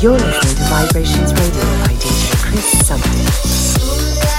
You're listening to Vibrations Radio by DJ Chris Summer.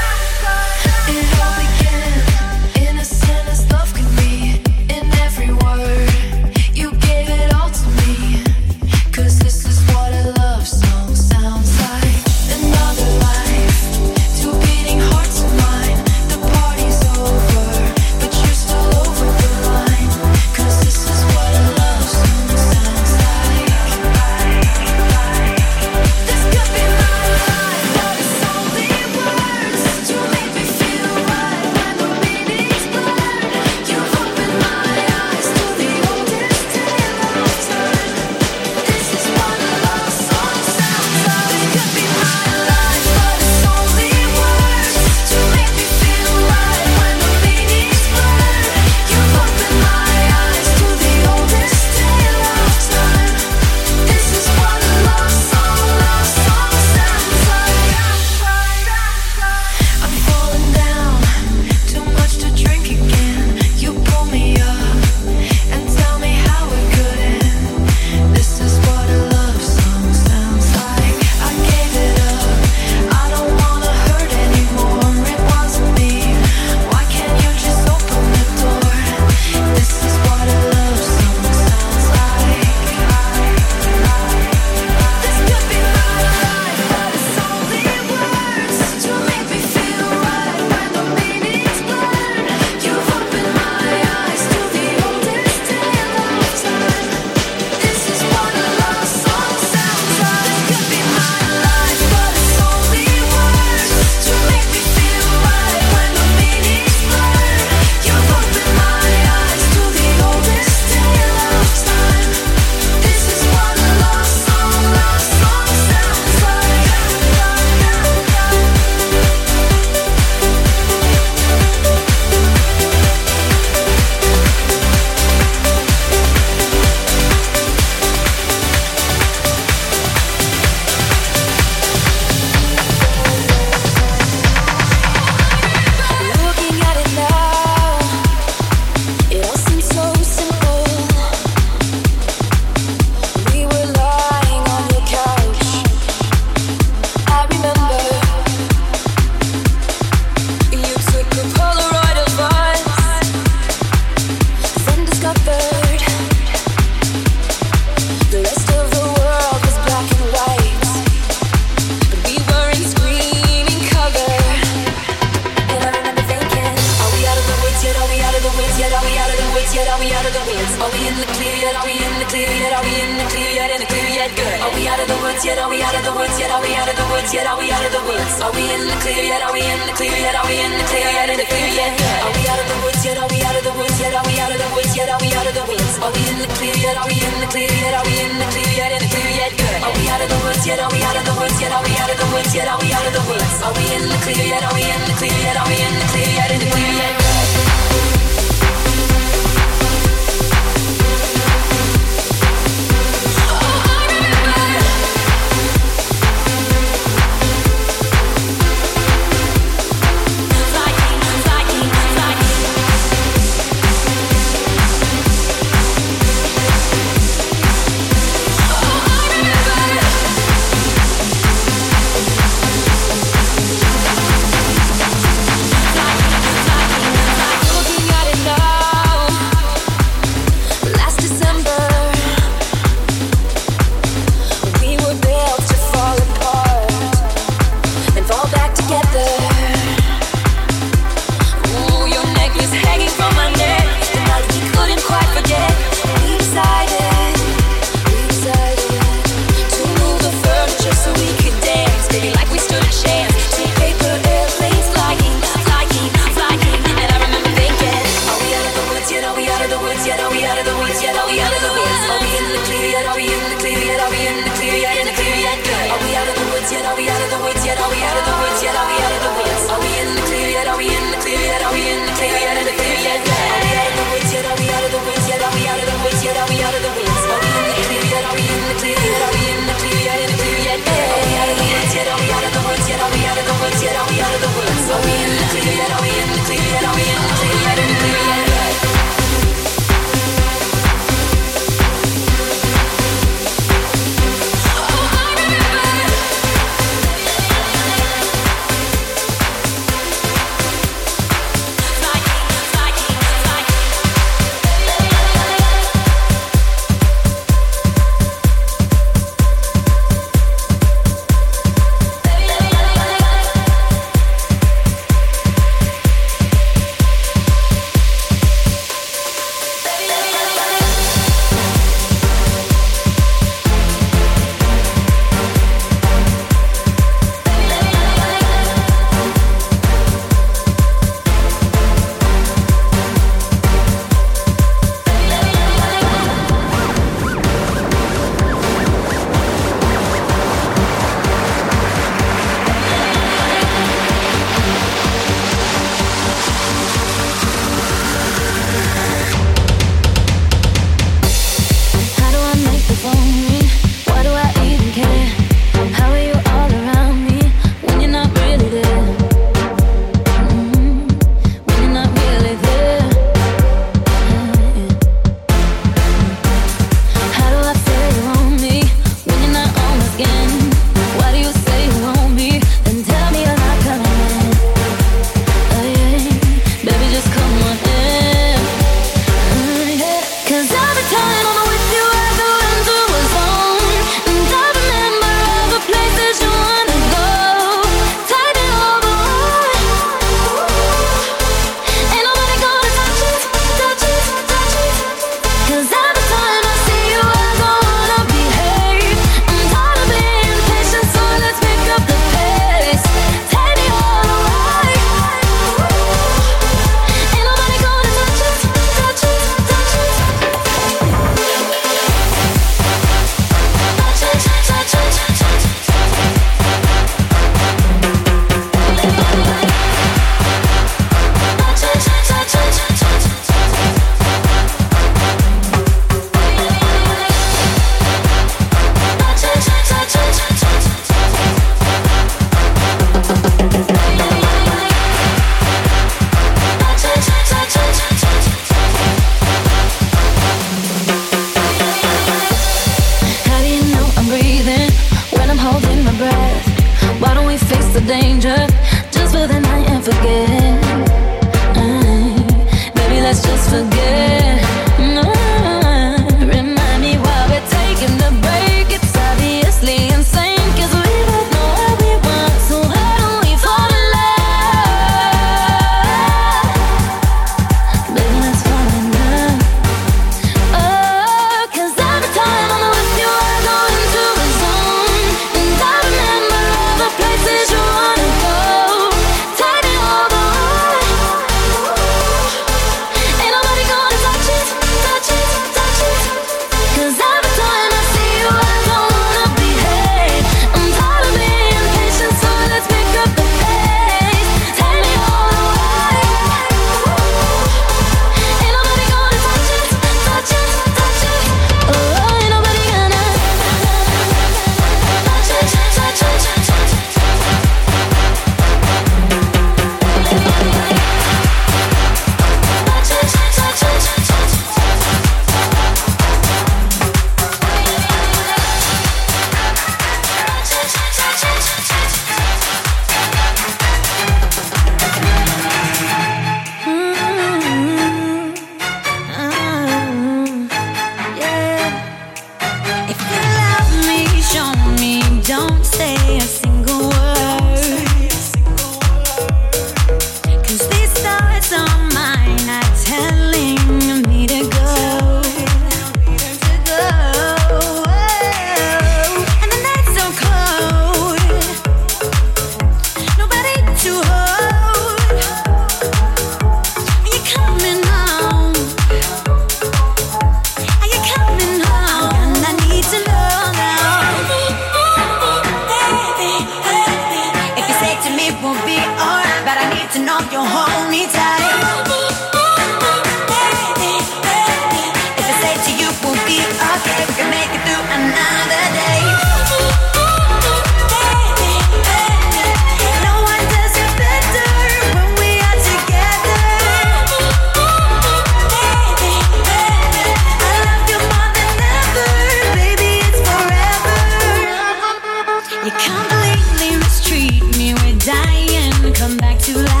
You can't mistreat me, we're dying. Come back to life.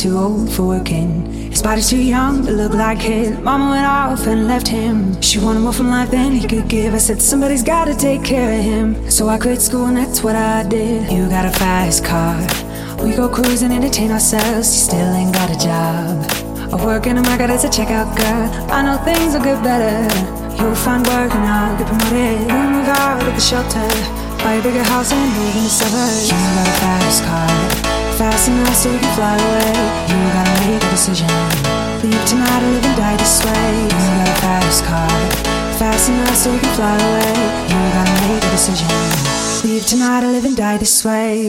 too old for working. His body's too young to look like his. Mama went off and left him. She wanted more from life than he could give. I said, Somebody's gotta take care of him. So I quit school and that's what I did. You got a fast car. We go cruise and entertain ourselves. You still ain't got a job. I work in a market as a checkout girl. I know things will get better. You'll find work and I'll get promoted. We move out of the shelter. Buy a bigger house and move in the suburbs. You got a fast car fast enough so we can fly away. You gotta make a decision. Leave tonight or live and die this way. You got a fast car, fast enough so we can fly away. You gotta make a decision. Leave tonight or live and die this way.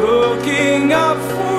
Looking up for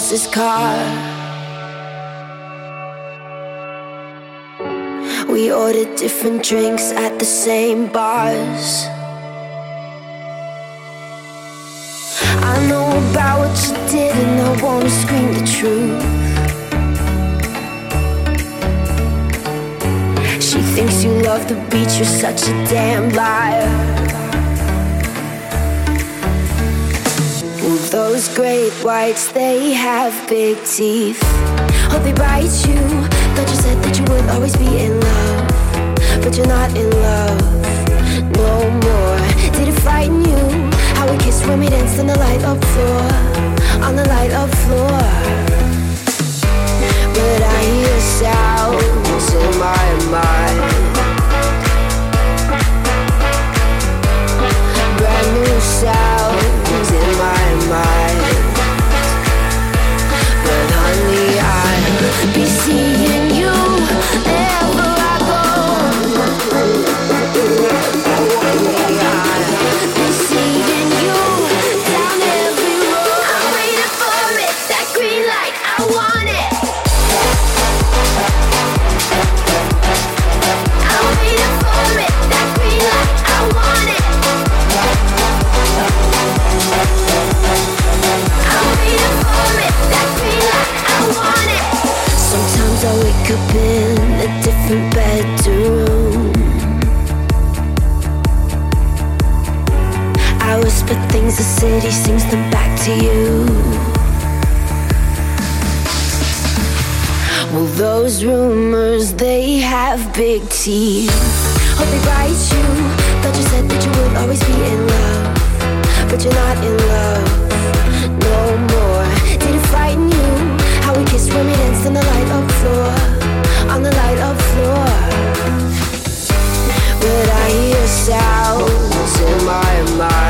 else's car. We ordered different drinks at the same bars. I know about what you did, and I wanna scream the truth. She thinks you love the beach, you're such a damn liar. Well, those great whites, they have big teeth. Hope they bite you. Thought you said that you would always be in love, but you're not in love no more. Did it frighten you? How we kissed when we danced on the light up floor, on the light up floor. But I hear sounds in my mind. Brand new sounds mind. But honey, I'll be seeing up in a different bedroom. I whisper things the city sings them back to you. Well, those rumors, they have big teeth. Hope they bite you. Thought you said that you would always be in love, but you're not in love no more. Did it frighten you? How we kissed when we danced on the light up floor, But I hear sounds in my mind.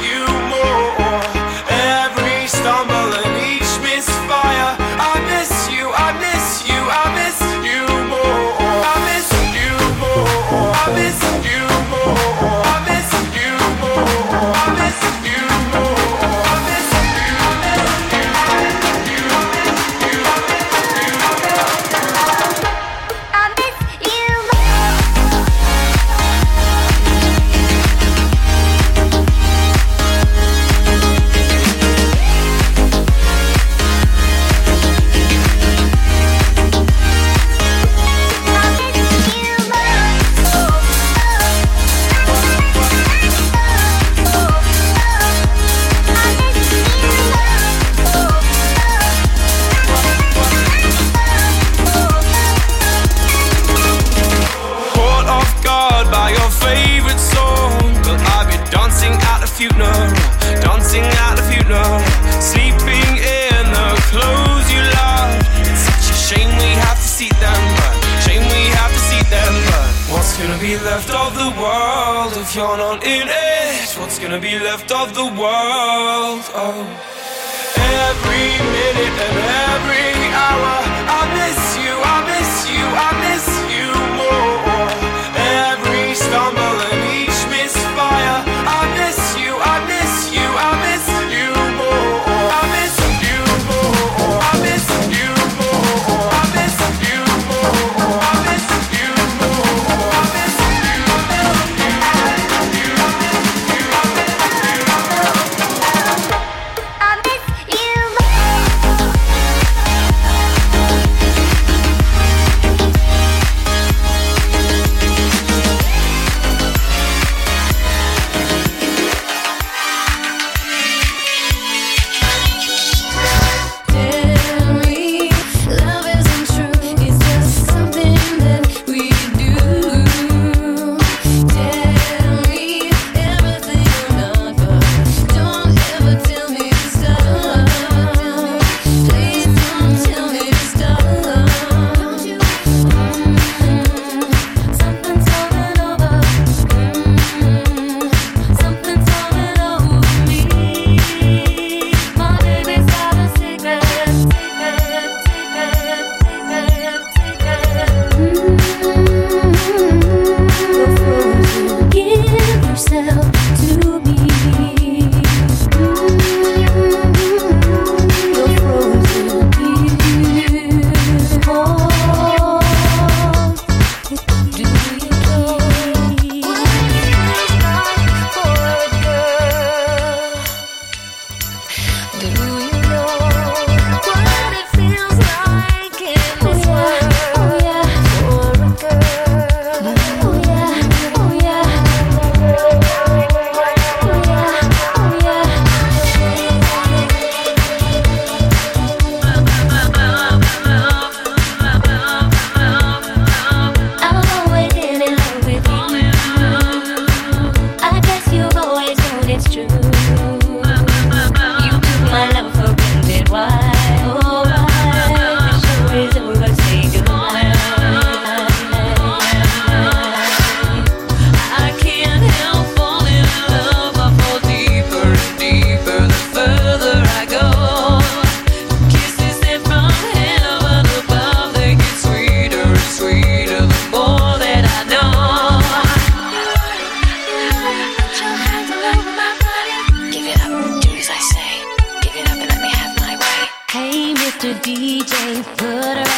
DJ, put her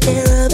Cure.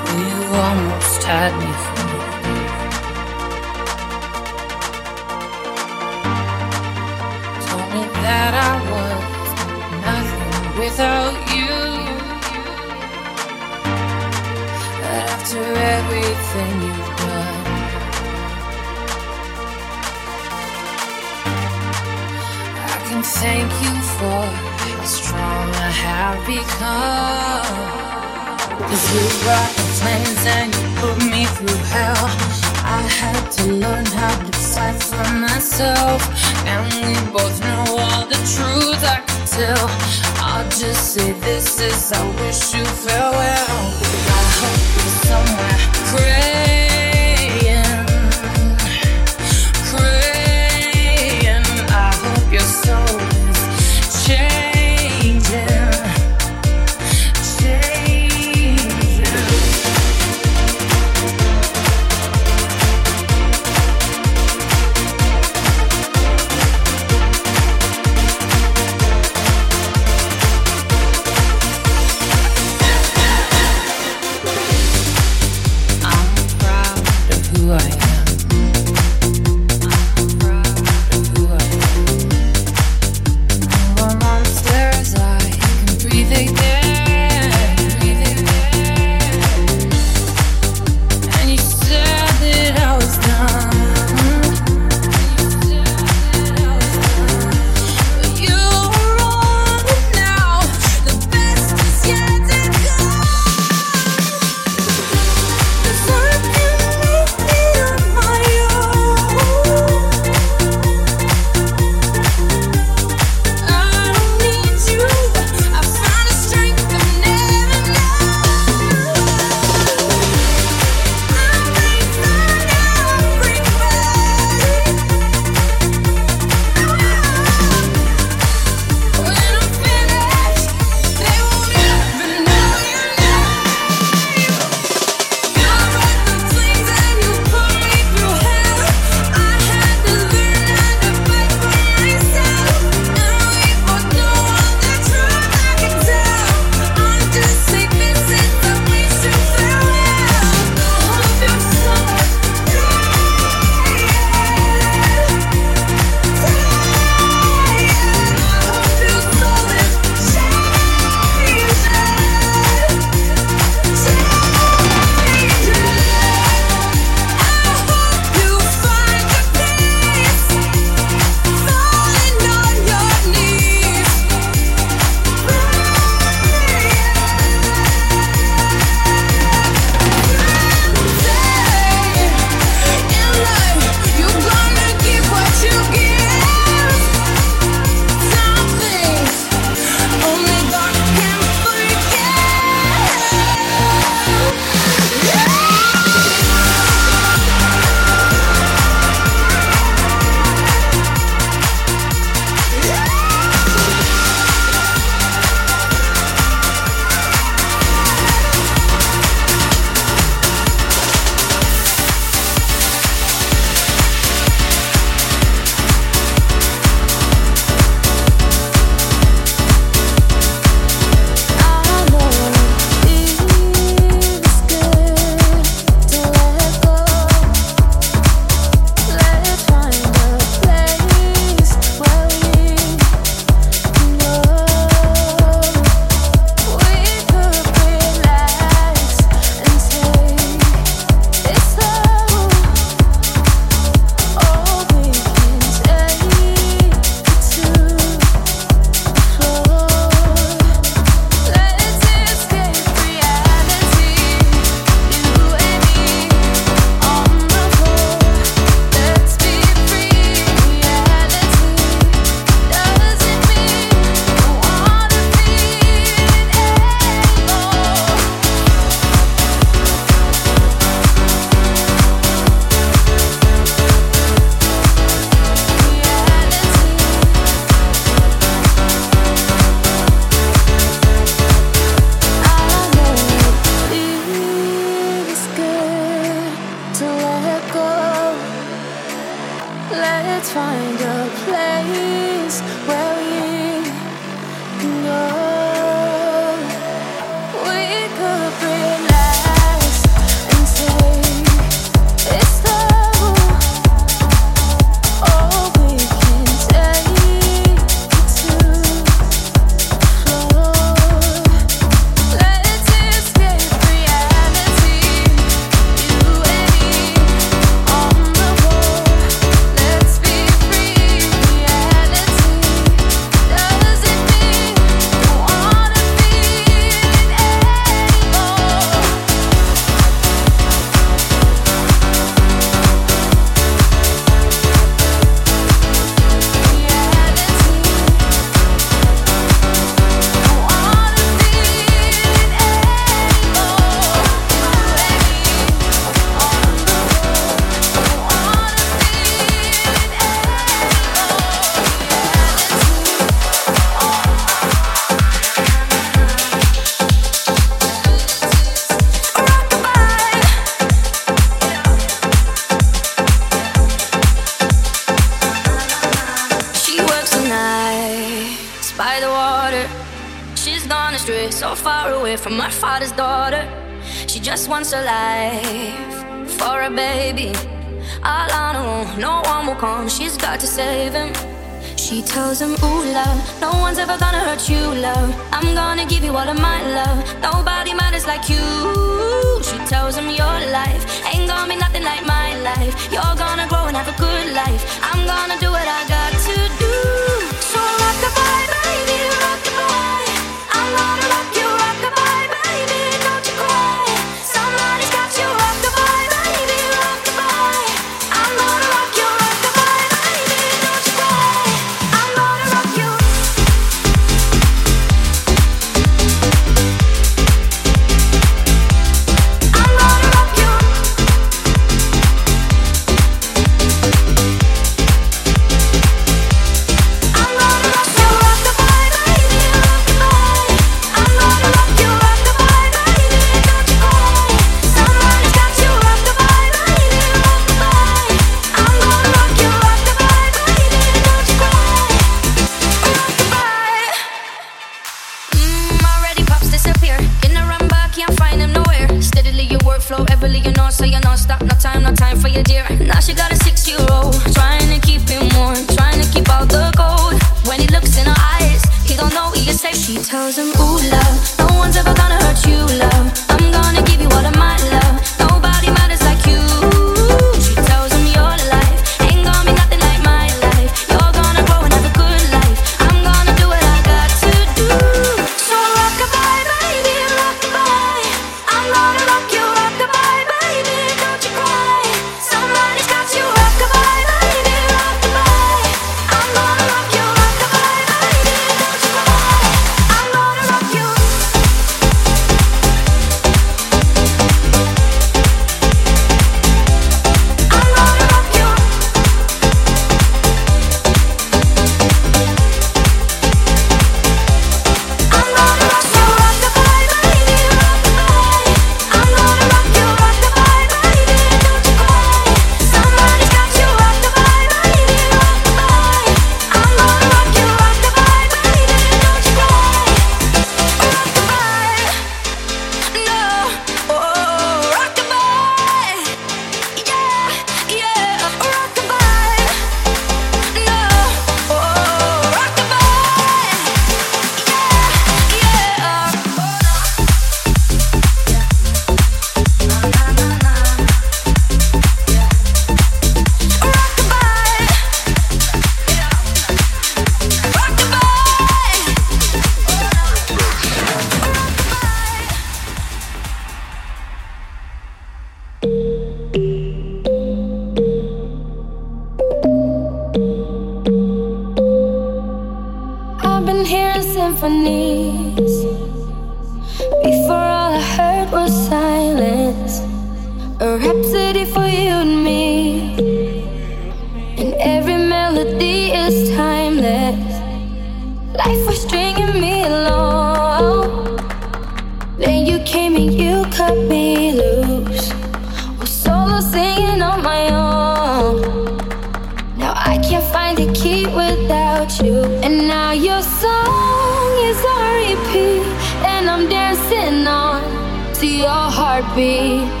Your